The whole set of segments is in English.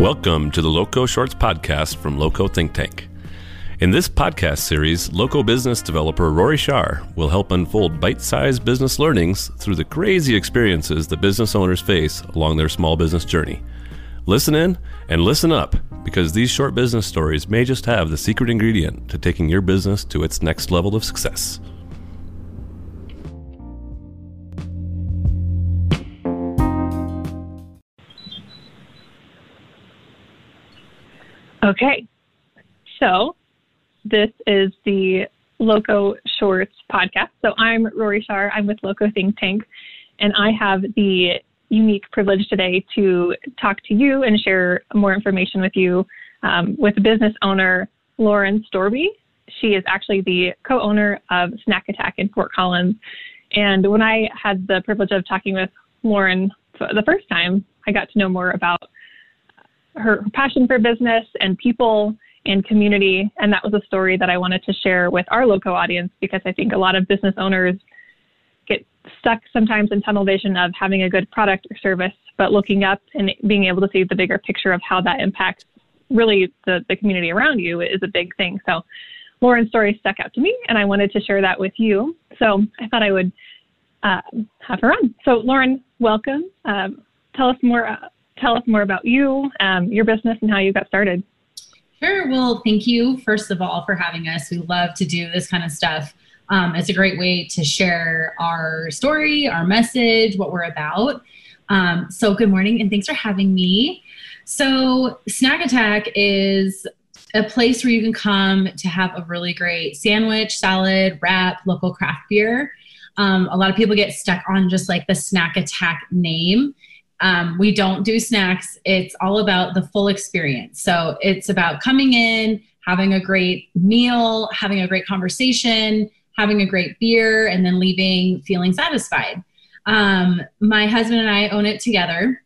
Welcome to the Loco Shorts podcast from Loco Think Tank. In this podcast series, Loco business developer Rory Shar will help unfold bite sized business learnings through the crazy experiences that business owners face along their small business journey. Listen in and listen up because these short business stories may just have the secret ingredient to taking your business to its next level of success. Okay, so this is the Loco Shorts podcast. So I'm Rory Shar. I'm with Loco Think Tank, and I have the unique privilege today to talk to you and share more information with you um, with business owner Lauren Storby. She is actually the co-owner of Snack Attack in Fort Collins. And when I had the privilege of talking with Lauren the first time, I got to know more about her, passion for business and people and community. And that was a story that I wanted to share with our local audience because I think a lot of business owners get stuck sometimes in tunnel vision of having a good product or service, but looking up and being able to see the bigger picture of how that impacts really the, the community around you is a big thing. So Lauren's story stuck out to me and I wanted to share that with you. So I thought I would uh, have her on. So Lauren, welcome. Um, tell us more uh, tell us more about you, um, your business, and how you got started. Sure. Well, thank you, first of all, for having us. We love to do this kind of stuff. Um, it's a great way to share our story, our message, what we're about. Um, so, good morning, and thanks for having me. So, Snack Attack is a place where you can come to have a really great sandwich, salad, wrap, local craft beer. Um, a lot of people get stuck on just like the Snack Attack name um, we don't do snacks. It's all about the full experience. So it's about coming in, having a great meal, having a great conversation, having a great beer, and then leaving feeling satisfied. Um, my husband and I own it together.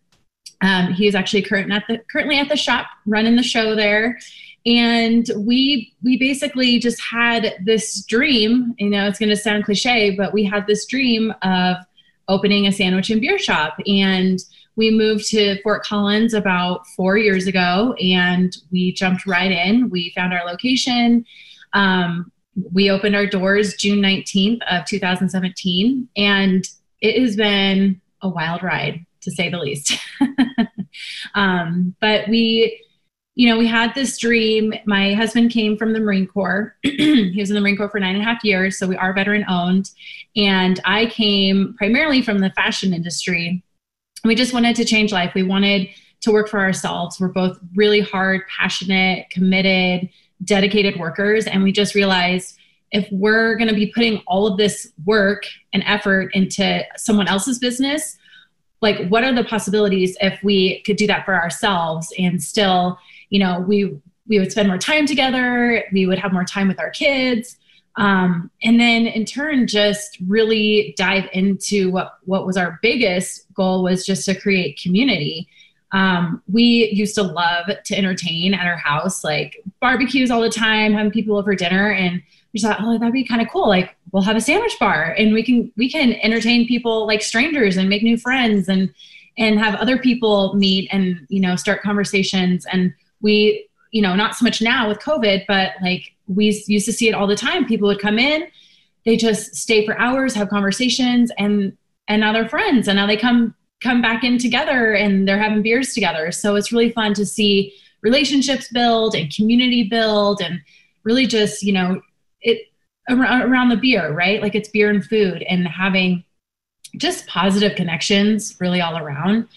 Um, he is actually current at the, currently at the shop running the show there. And we we basically just had this dream. You know, it's going to sound cliche, but we had this dream of opening a sandwich and beer shop. And we moved to Fort Collins about four years ago and we jumped right in. We found our location. Um, we opened our doors June 19th of 2017 and it has been a wild ride to say the least. um, but we, you know, we had this dream. My husband came from the Marine Corps. he was in the Marine Corps for nine and a half years, so we are veteran owned. And I came primarily from the fashion industry we just wanted to change life. We wanted to work for ourselves. We're both really hard, passionate, committed, dedicated workers. And we just realized if we're going to be putting all of this work and effort into someone else's business, like what are the possibilities if we could do that for ourselves and still, you know, we we would spend more time together, we would have more time with our kids, um, and then in turn just really dive into what what was our biggest goal was just to create community. Um, we used to love to entertain at our house like barbecues all the time having people over dinner. And we thought oh that'd be kind of cool. Like we'll have a sandwich bar and we can we can entertain people like strangers and make new friends and and have other people meet and you know start conversations. And we you know not so much now with covid but like we used to see it all the time. People would come in, they just stay for hours, have conversations, and and now they're friends. And now they come come back in together and they're having beers together. So it's really fun to see relationships build and community build and really just you know it around the beer, right? Like it's beer and food and having just positive connections really all around.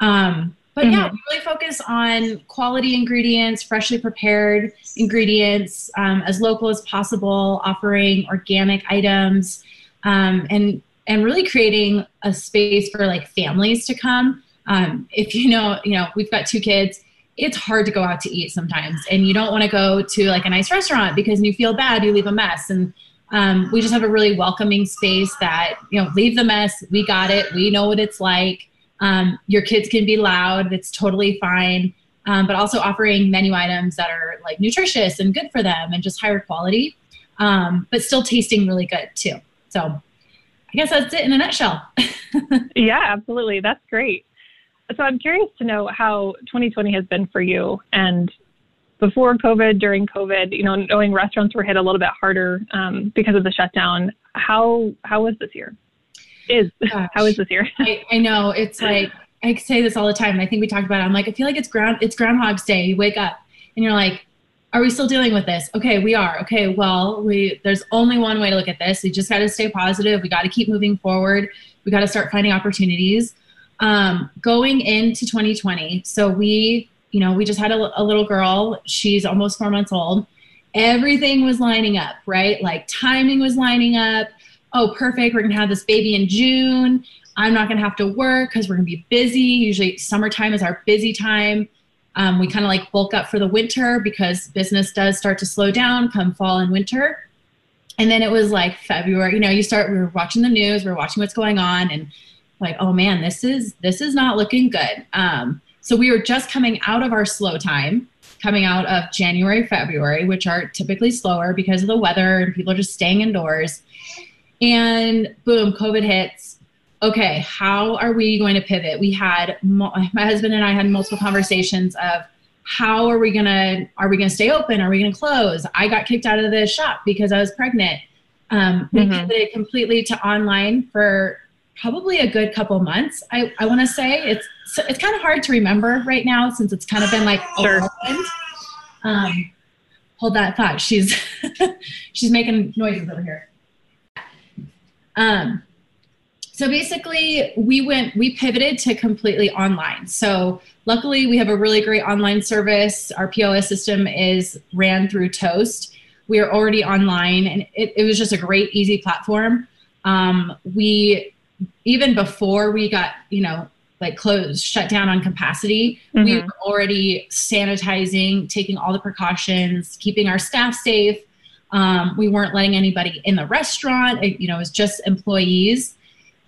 Um, but mm-hmm. yeah, we really focus on quality ingredients, freshly prepared ingredients, um, as local as possible, offering organic items, um, and and really creating a space for like families to come. Um, if you know, you know, we've got two kids. It's hard to go out to eat sometimes, and you don't want to go to like a nice restaurant because you feel bad, you leave a mess, and um, we just have a really welcoming space that you know, leave the mess. We got it. We know what it's like. Um, your kids can be loud, it's totally fine. Um, but also offering menu items that are like nutritious and good for them and just higher quality, um, but still tasting really good too. So I guess that's it in a nutshell. yeah, absolutely. That's great. so I'm curious to know how 2020 has been for you and before COVID, during COVID, you know, knowing restaurants were hit a little bit harder um, because of the shutdown. How how was this year? Is Gosh, how is this year? I, I know it's like I say this all the time, and I think we talked about it. I'm like, I feel like it's ground it's Groundhog's Day. You wake up and you're like, are we still dealing with this? Okay, we are. Okay, well, we there's only one way to look at this. We just got to stay positive. We got to keep moving forward. We got to start finding opportunities. Um, going into 2020, so we you know, we just had a, a little girl. She's almost four months old. Everything was lining up, right? Like timing was lining up. Oh, perfect. We're going to have this baby in June. I'm not going to have to work because we're going to be busy. Usually, summertime is our busy time. Um, we kind of like bulk up for the winter because business does start to slow down come fall and winter. And then it was like February, you know, you start, we were watching the news, we are watching what's going on, and like, oh man, this is this is not looking good. Um, so we were just coming out of our slow time, coming out of January, February, which are typically slower because of the weather and people are just staying indoors. And boom, COVID hits. Okay, how are we going to pivot? We had my husband and I had multiple conversations of how are we gonna are we gonna stay open? Are we gonna close? I got kicked out of the shop because I was pregnant. Um, we mm-hmm. pivoted completely to online for probably a good couple months. I, I want to say it's it's kind of hard to remember right now since it's kind of been like sure. Um, hold that thought. She's she's making noises over here. Um, so basically, we went we pivoted to completely online. So luckily, we have a really great online service. Our POS system is ran through Toast. We are already online, and it, it was just a great, easy platform. Um, we even before we got, you know, like closed, shut down on capacity, mm-hmm. we were already sanitizing, taking all the precautions, keeping our staff safe. Um, we weren't letting anybody in the restaurant. It, you know, it was just employees.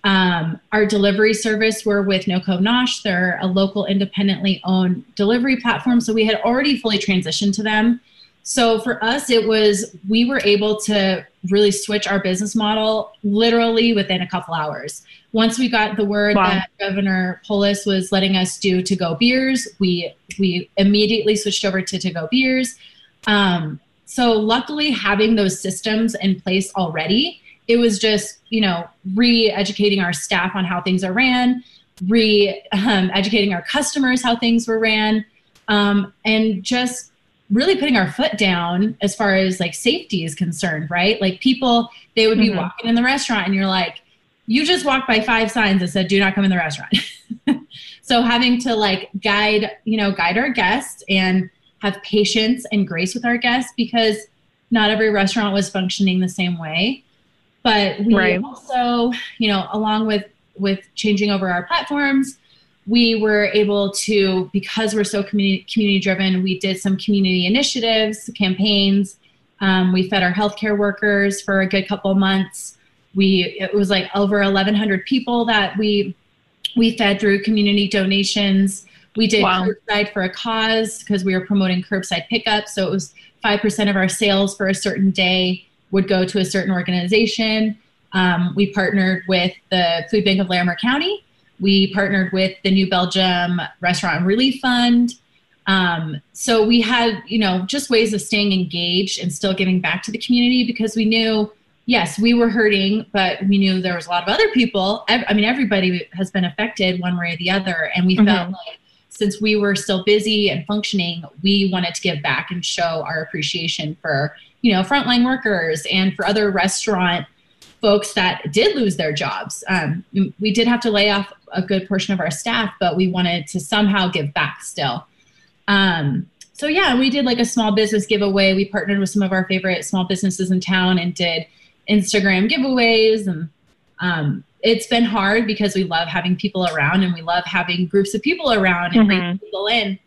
Um, our delivery service were with NoCo Nosh. They're a local independently owned delivery platform. So we had already fully transitioned to them. So for us, it was we were able to really switch our business model literally within a couple hours. Once we got the word wow. that Governor Polis was letting us do to go beers, we we immediately switched over to to go beers. Um, so luckily, having those systems in place already, it was just you know re-educating our staff on how things are ran, re-educating um, our customers how things were ran, um, and just really putting our foot down as far as like safety is concerned, right? Like people, they would be mm-hmm. walking in the restaurant and you're like, you just walked by five signs that said, do not come in the restaurant. so having to like guide, you know, guide our guests and have patience and grace with our guests because not every restaurant was functioning the same way. But we right. also, you know, along with with changing over our platforms, we were able to because we're so community community driven we did some community initiatives campaigns um, we fed our healthcare workers for a good couple months we it was like over 1100 people that we we fed through community donations we did wow. curbside for a cause because we were promoting curbside pickup so it was 5% of our sales for a certain day would go to a certain organization um, we partnered with the food bank of larimer county we partnered with the New Belgium Restaurant Relief Fund. Um, so we had, you know, just ways of staying engaged and still giving back to the community because we knew, yes, we were hurting, but we knew there was a lot of other people. I mean, everybody has been affected one way or the other. And we mm-hmm. felt like since we were still busy and functioning, we wanted to give back and show our appreciation for, you know, frontline workers and for other restaurant folks that did lose their jobs. Um, we did have to lay off a good portion of our staff, but we wanted to somehow give back still. Um, so yeah, we did like a small business giveaway. We partnered with some of our favorite small businesses in town and did Instagram giveaways. And um, it's been hard because we love having people around and we love having groups of people around and mm-hmm. bringing people in.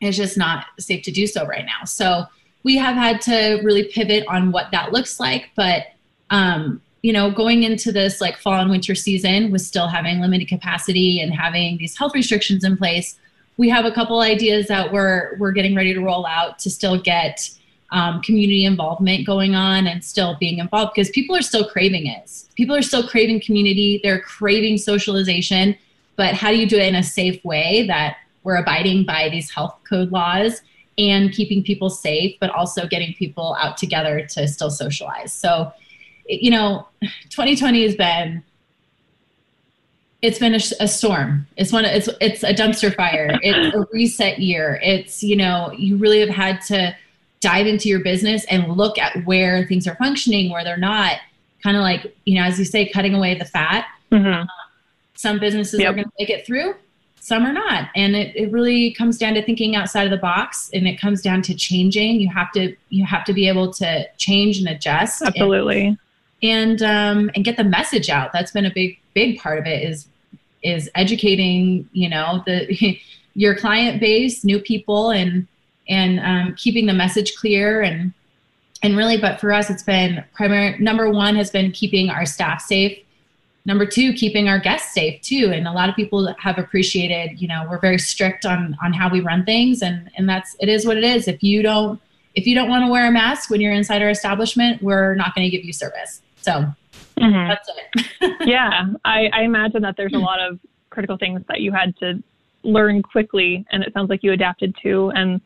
It's just not safe to do so right now. So we have had to really pivot on what that looks like, but um, you know, going into this like fall and winter season with still having limited capacity and having these health restrictions in place, we have a couple ideas that we're we're getting ready to roll out to still get um, community involvement going on and still being involved because people are still craving it. People are still craving community. They're craving socialization. but how do you do it in a safe way that we're abiding by these health code laws and keeping people safe, but also getting people out together to still socialize. So, you know, 2020 has been it's been a, a, storm. It's one. It's it's a dumpster fire. It's a reset year. It's you know you really have had to dive into your business and look at where things are functioning, where they're not. Kind of like you know, as you say, cutting away the fat. Mm-hmm. Uh, some businesses yep. are going to make it through some are not and it, it really comes down to thinking outside of the box and it comes down to changing you have to you have to be able to change and adjust absolutely and and, um, and get the message out that's been a big big part of it is is educating you know the your client base new people and and um, keeping the message clear and and really but for us it's been primary number one has been keeping our staff safe. Number two keeping our guests safe too and a lot of people have appreciated you know we're very strict on on how we run things and and that's it is what it is. If you don't if you don't want to wear a mask when you're inside our establishment we're not going to give you service. So mm-hmm. that's it. Yeah I, I imagine that there's a lot of critical things that you had to learn quickly and it sounds like you adapted to and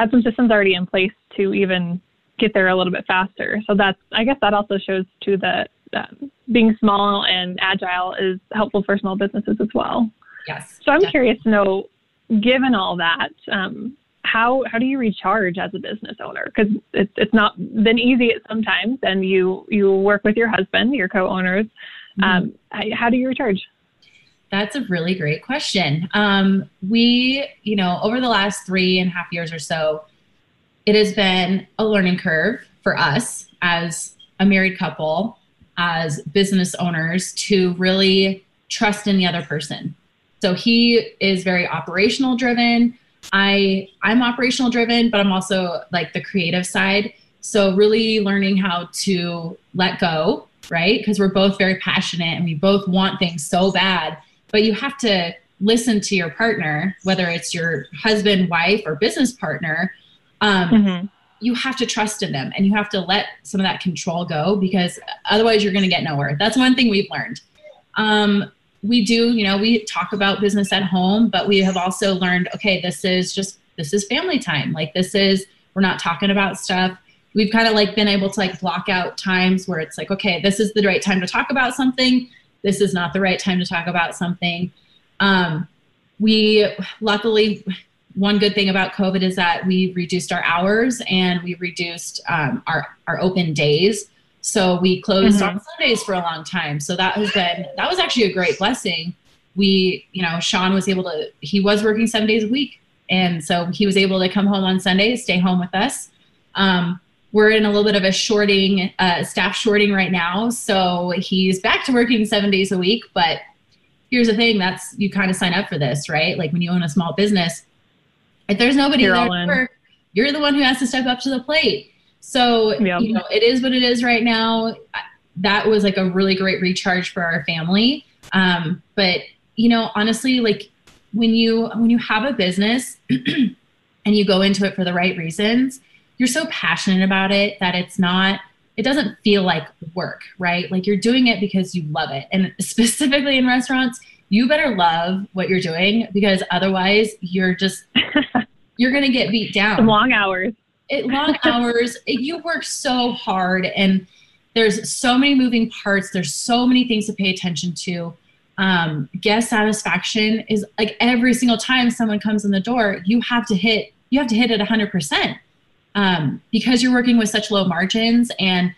had some systems already in place to even get there a little bit faster so that's i guess that also shows to the um, being small and agile is helpful for small businesses as well. Yes. So I'm definitely. curious to know, given all that, um, how how do you recharge as a business owner? Because it's it's not been easy at sometimes, and you you work with your husband, your co-owners. Mm-hmm. Um, how do you recharge? That's a really great question. Um, we, you know, over the last three and a half years or so, it has been a learning curve for us as a married couple as business owners to really trust in the other person. So he is very operational driven. I I'm operational driven, but I'm also like the creative side. So really learning how to let go, right? Because we're both very passionate and we both want things so bad, but you have to listen to your partner, whether it's your husband, wife, or business partner. Um, mm-hmm you have to trust in them and you have to let some of that control go because otherwise you're going to get nowhere. That's one thing we've learned. Um, we do, you know, we talk about business at home, but we have also learned, okay, this is just, this is family time. Like this is, we're not talking about stuff. We've kind of like been able to like block out times where it's like, okay, this is the right time to talk about something. This is not the right time to talk about something. Um, we luckily one good thing about COVID is that we reduced our hours and we reduced um, our, our open days. So we closed mm-hmm. on Sundays for a long time. So that has been, that was actually a great blessing. We, you know, Sean was able to, he was working seven days a week. And so he was able to come home on Sundays, stay home with us. Um, we're in a little bit of a shorting, uh, staff shorting right now. So he's back to working seven days a week. But here's the thing that's, you kind of sign up for this, right? Like when you own a small business, if there's nobody you're there to work, you're the one who has to step up to the plate. So, yep. you know, it is what it is right now. That was like a really great recharge for our family. Um, but, you know, honestly, like when you when you have a business and you go into it for the right reasons, you're so passionate about it that it's not it doesn't feel like work, right? Like you're doing it because you love it. And specifically in restaurants, you better love what you're doing because otherwise you're just you're going to get beat down. Some long hours. It, long hours. It, you work so hard and there's so many moving parts. There's so many things to pay attention to. Um, guest satisfaction is like every single time someone comes in the door, you have to hit you have to hit it 100% um, because you're working with such low margins and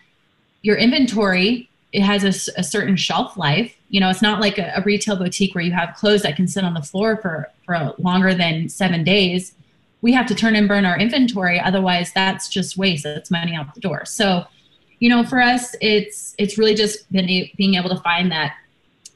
your inventory it has a, a, certain shelf life. You know, it's not like a, a, retail boutique where you have clothes that can sit on the floor for, for longer than seven days. We have to turn and burn our inventory. Otherwise, that's just waste. That's money out the door. So, you know, for us, it's it's really just been being able to find that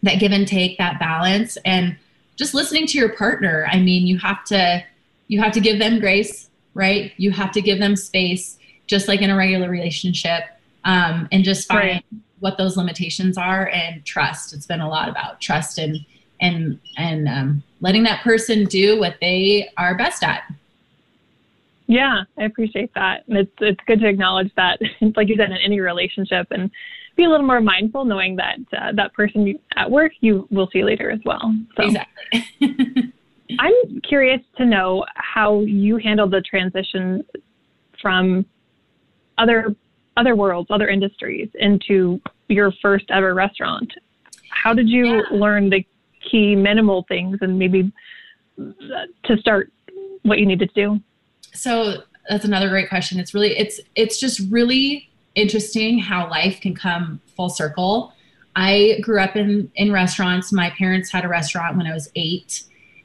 that give and take, that balance, and just listening to your partner. I mean, you have to you have to give them grace, right? You have to give them space, just like in a regular relationship, um, and just find. Right what those limitations are and trust. It's been a lot about trust and and and um, letting that person do what they are best at. Yeah, I appreciate that. And it's it's good to acknowledge that, like you said, in any relationship and be a little more mindful, knowing that uh, that person at work you will see later as well. So. Exactly. I'm curious to know how you handled the transition from other other worlds, other industries into your first ever restaurant. How did you yeah. learn the key minimal things and maybe uh, to start what you needed to do? So that's another great question. It's really it's it's just really interesting how life can come full circle. I grew up in in restaurants. My parents had a restaurant when I was 8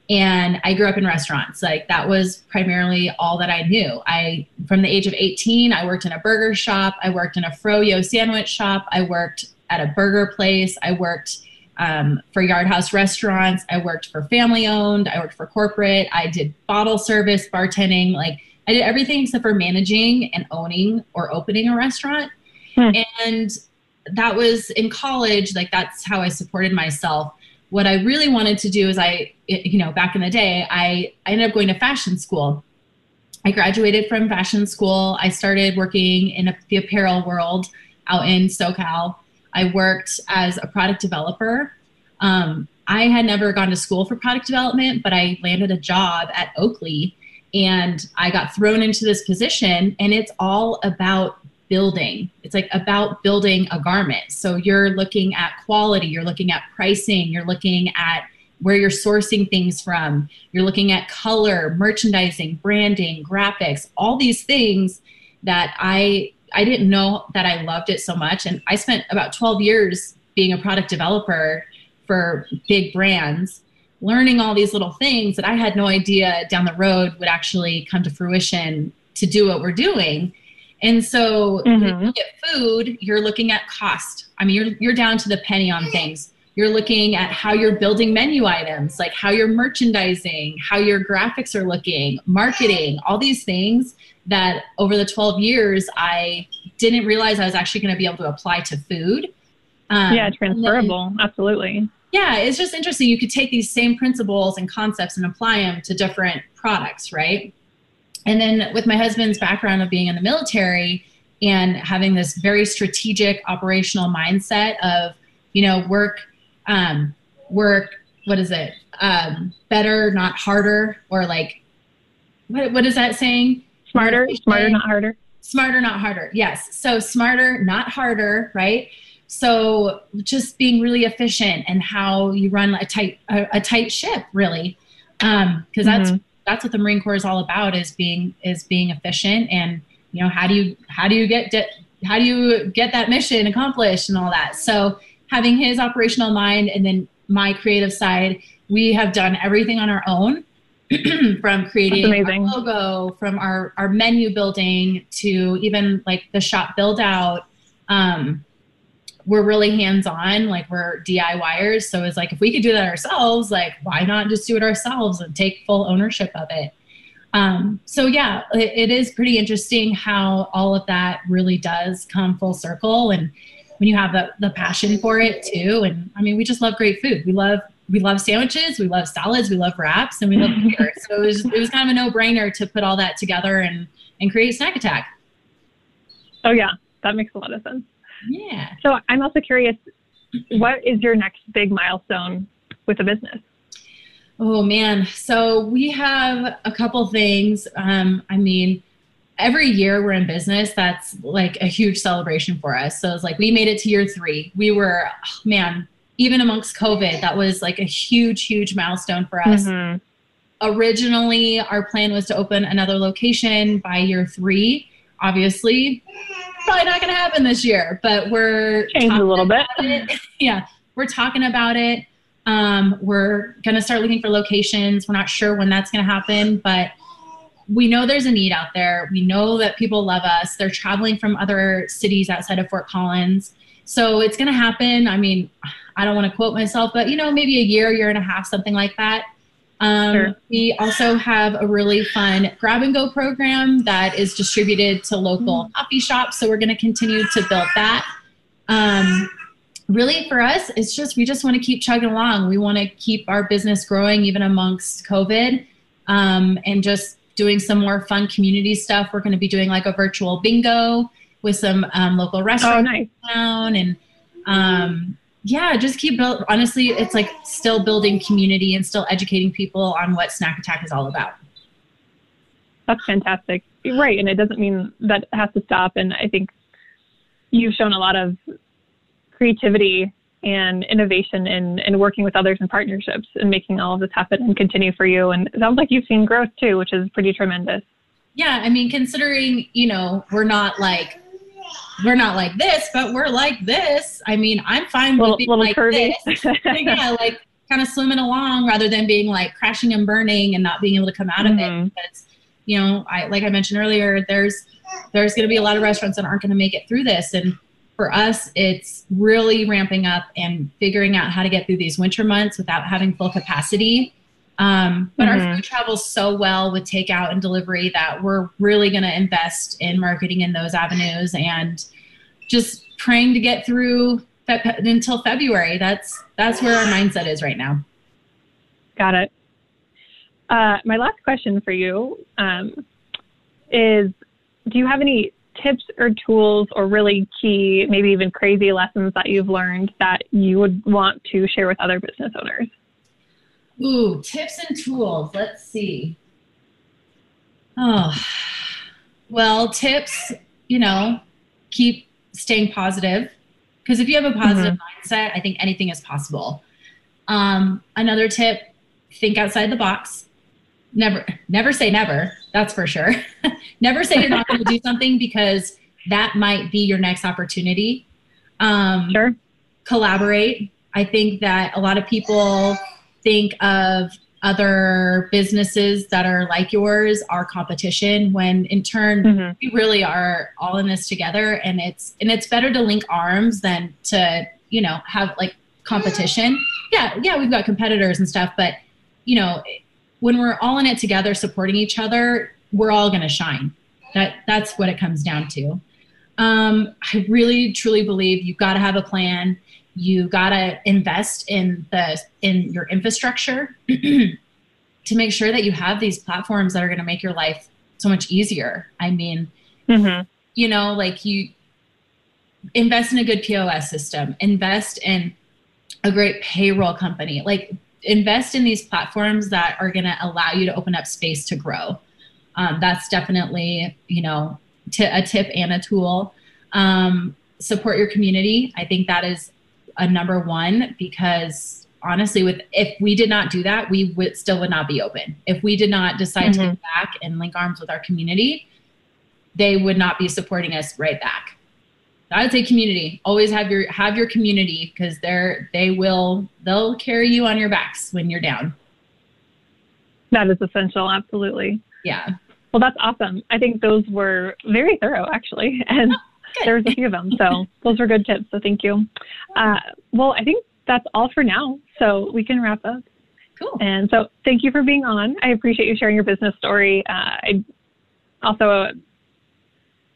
and I grew up in restaurants. Like that was primarily all that I knew. I from the age of 18, I worked in a burger shop, I worked in a froyo sandwich shop, I worked at a burger place, I worked um, for Yard House restaurants, I worked for family owned, I worked for corporate, I did bottle service, bartending, like I did everything except for managing and owning or opening a restaurant. Hmm. And that was in college, like that's how I supported myself what I really wanted to do is I, you know, back in the day, I, I ended up going to fashion school. I graduated from fashion school. I started working in a, the apparel world out in SoCal. I worked as a product developer. Um, I had never gone to school for product development, but I landed a job at Oakley and I got thrown into this position. And it's all about building. It's like about building a garment. So you're looking at quality, you're looking at pricing, you're looking at where you're sourcing things from, you're looking at color, merchandising, branding, graphics, all these things that I I didn't know that I loved it so much and I spent about 12 years being a product developer for big brands learning all these little things that I had no idea down the road would actually come to fruition to do what we're doing. And so mm-hmm. you get food, you're looking at cost. I mean, you're, you're down to the penny on things. You're looking at how you're building menu items, like how you're merchandising, how your graphics are looking, marketing, all these things that over the 12 years, I didn't realize I was actually going to be able to apply to food. Um, yeah, transferable. Then, Absolutely. Yeah, it's just interesting. You could take these same principles and concepts and apply them to different products, right? And then with my husband's background of being in the military and having this very strategic operational mindset of, you know, work, um, work, what is it? Um, better, not harder, or like, what, what is that saying? Smarter, smarter, not harder. Smarter, not harder. Yes. So smarter, not harder, right? So just being really efficient and how you run a tight a, a tight ship, really, because um, that's mm-hmm that's what the Marine Corps is all about is being is being efficient and you know how do you how do you get de- how do you get that mission accomplished and all that. So having his operational mind and then my creative side, we have done everything on our own. from creating our logo, from our, our menu building to even like the shop build out. Um, we're really hands on, like we're DIYers. So it's like if we could do that ourselves, like why not just do it ourselves and take full ownership of it? Um, so yeah, it, it is pretty interesting how all of that really does come full circle, and when you have the the passion for it too. And I mean, we just love great food. We love we love sandwiches, we love salads, we love wraps, and we love beer. so it was it was kind of a no brainer to put all that together and and create Snack Attack. Oh yeah, that makes a lot of sense. Yeah. So I'm also curious, what is your next big milestone with the business? Oh man, so we have a couple things. Um, I mean, every year we're in business, that's like a huge celebration for us. So it's like we made it to year three. We were, oh, man, even amongst COVID, that was like a huge, huge milestone for us. Mm-hmm. Originally, our plan was to open another location by year three. Obviously, probably not going to happen this year, but we're change a little bit. yeah, we're talking about it. Um, we're going to start looking for locations. We're not sure when that's going to happen, but we know there's a need out there. We know that people love us. They're traveling from other cities outside of Fort Collins. So it's going to happen. I mean, I don't want to quote myself, but you know, maybe a year, year and a half, something like that. Um, sure. We also have a really fun grab and go program that is distributed to local mm-hmm. coffee shops. So we're going to continue to build that. Um, really, for us, it's just we just want to keep chugging along. We want to keep our business growing even amongst COVID um, and just doing some more fun community stuff. We're going to be doing like a virtual bingo with some um, local restaurants oh, nice. town and um, yeah, just keep build. Honestly, it's like still building community and still educating people on what Snack Attack is all about. That's fantastic. Right, and it doesn't mean that has to stop. And I think you've shown a lot of creativity and innovation in, in working with others in partnerships and making all of this happen and continue for you. And it sounds like you've seen growth too, which is pretty tremendous. Yeah, I mean, considering, you know, we're not like we're not like this, but we're like this. I mean, I'm fine little, with being like curvy. this. yeah, like kind of swimming along rather than being like crashing and burning and not being able to come out of Mhm. it. Because, you know, I like I mentioned earlier, there's there's going to be a lot of restaurants that aren't going to make it through this, and for us, it's really ramping up and figuring out how to get through these winter months without having full capacity. Um, but our Mhm. food travels so well with takeout and delivery that we're really going to invest in marketing in those avenues and just praying to get through fe- until February. That's that's where our mindset is right now. Got it. Uh, my last question for you um, is Do you have any tips or tools or really key, maybe even crazy lessons that you've learned that you would want to share with other business owners? Ooh, tips and tools. Let's see. Oh, well, tips, you know, keep staying positive. Because if you have a positive mindset, I think anything is possible. Um, another tip think outside the box. Never, never say never. That's for sure. never say you're not going to do something because that might be your next opportunity. Um, Sure. collaborate. I think that a lot of people think of other businesses that are like yours our competition when in turn Mhm. we really are all in this together. And it's and it's better to link arms than to you know have like competition. Yeah yeah we've got competitors and stuff but you know when we're all in it together supporting each other we're all going to shine. That that's what it comes down to. Um, i really truly believe you've got to have a plan you got to invest in the in your infrastructure to make sure that you have these platforms that are going to make your life so much easier. I mean Mhm. you know like you invest in a good pos system invest in a great payroll company like invest in these platforms that are going to allow you to open up space to grow. Um, that's definitely you know t- a tip and a tool. Um, support your community. I think that is a number one because honestly with if we did not do that we would still would not be open if we did not decide to Mhm. give back and link arms with our community they would not be supporting us right back i would say community always have your have your community because they're they will they'll carry you on your backs when you're down That is essential. Absolutely. yeah Well, that's awesome. I think those were very thorough, actually, and. There was a few of them. So those were good tips. So thank you. Uh, well, I think that's all for now. So we can wrap up. cool And so thank you for being on. I appreciate you sharing your business story. Uh, I also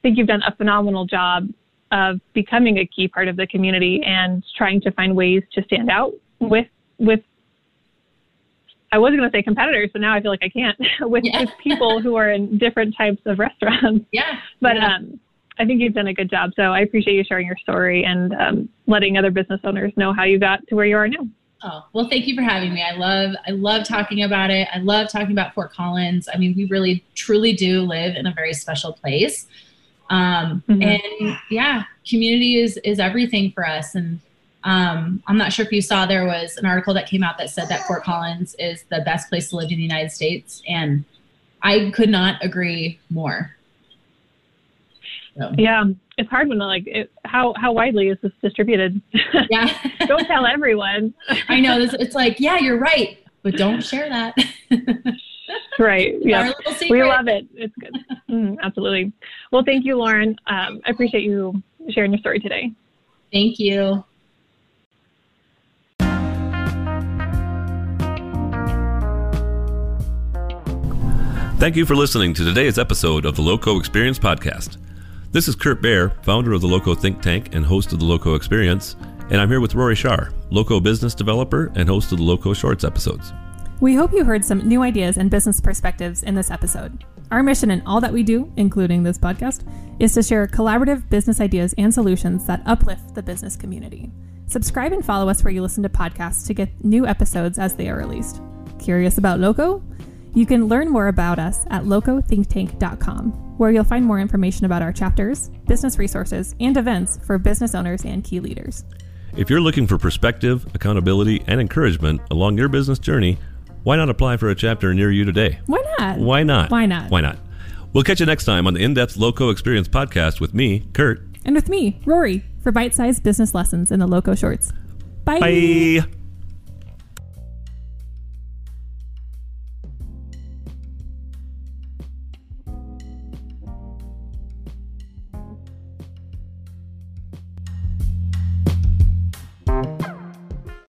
think you've done a phenomenal job of becoming a key part of the community and trying to find ways to stand out with with I was going to say competitors, but now I feel like I can't with, Yeah. with people who are in different types of restaurants. yeah But yeah. um, I think you've done a good job. So I appreciate you sharing your story and um, letting other business owners know how you got to where you are now. Oh, well, thank you for having me. I love I love talking about it. I love talking about Fort Collins. I mean, we really truly do live in a very special place. Um, Mhm. and yeah, community is is everything for us and um, I'm not sure if you saw there was an article that came out that said that Fort Collins is the best place to live in the United States and I could not agree more. So, Yeah, it's hard when like it, how how widely is this distributed? yeah. Don't tell everyone. I know this it's like, yeah, you're right, but don't share that. right. Yeah. We love it. It's good. Mm, absolutely. Well, thank you, Lauren. Um, I appreciate you sharing your story today. Thank you. Thank you for listening to today's episode of the Loco Experience Podcast. This is Kurt Baer, founder of the Loco Think Tank and host of the Loco Experience, and I'm here with Rory Shar, Loco business developer and host of the Loco Shorts episodes. We hope you heard some new ideas and business perspectives in this episode. Our mission in all that we do, including this podcast, is to share collaborative business ideas and solutions that uplift the business community. Subscribe and follow us where you listen to podcasts to get new episodes as they are released. Curious about Loco? You can learn more about us at locothinktank.com, where you'll find more information about our chapters, business resources, and events for business owners and key leaders. If you're looking for perspective, accountability, and encouragement along your business journey, why not apply for a chapter near you today? Why not? Why not? Why not? Why not? We'll catch you next time on the In Depth Loco Experience podcast with me, Kurt. And with me, Rory, for bite sized business lessons in the Loco Shorts. Bye. Bye.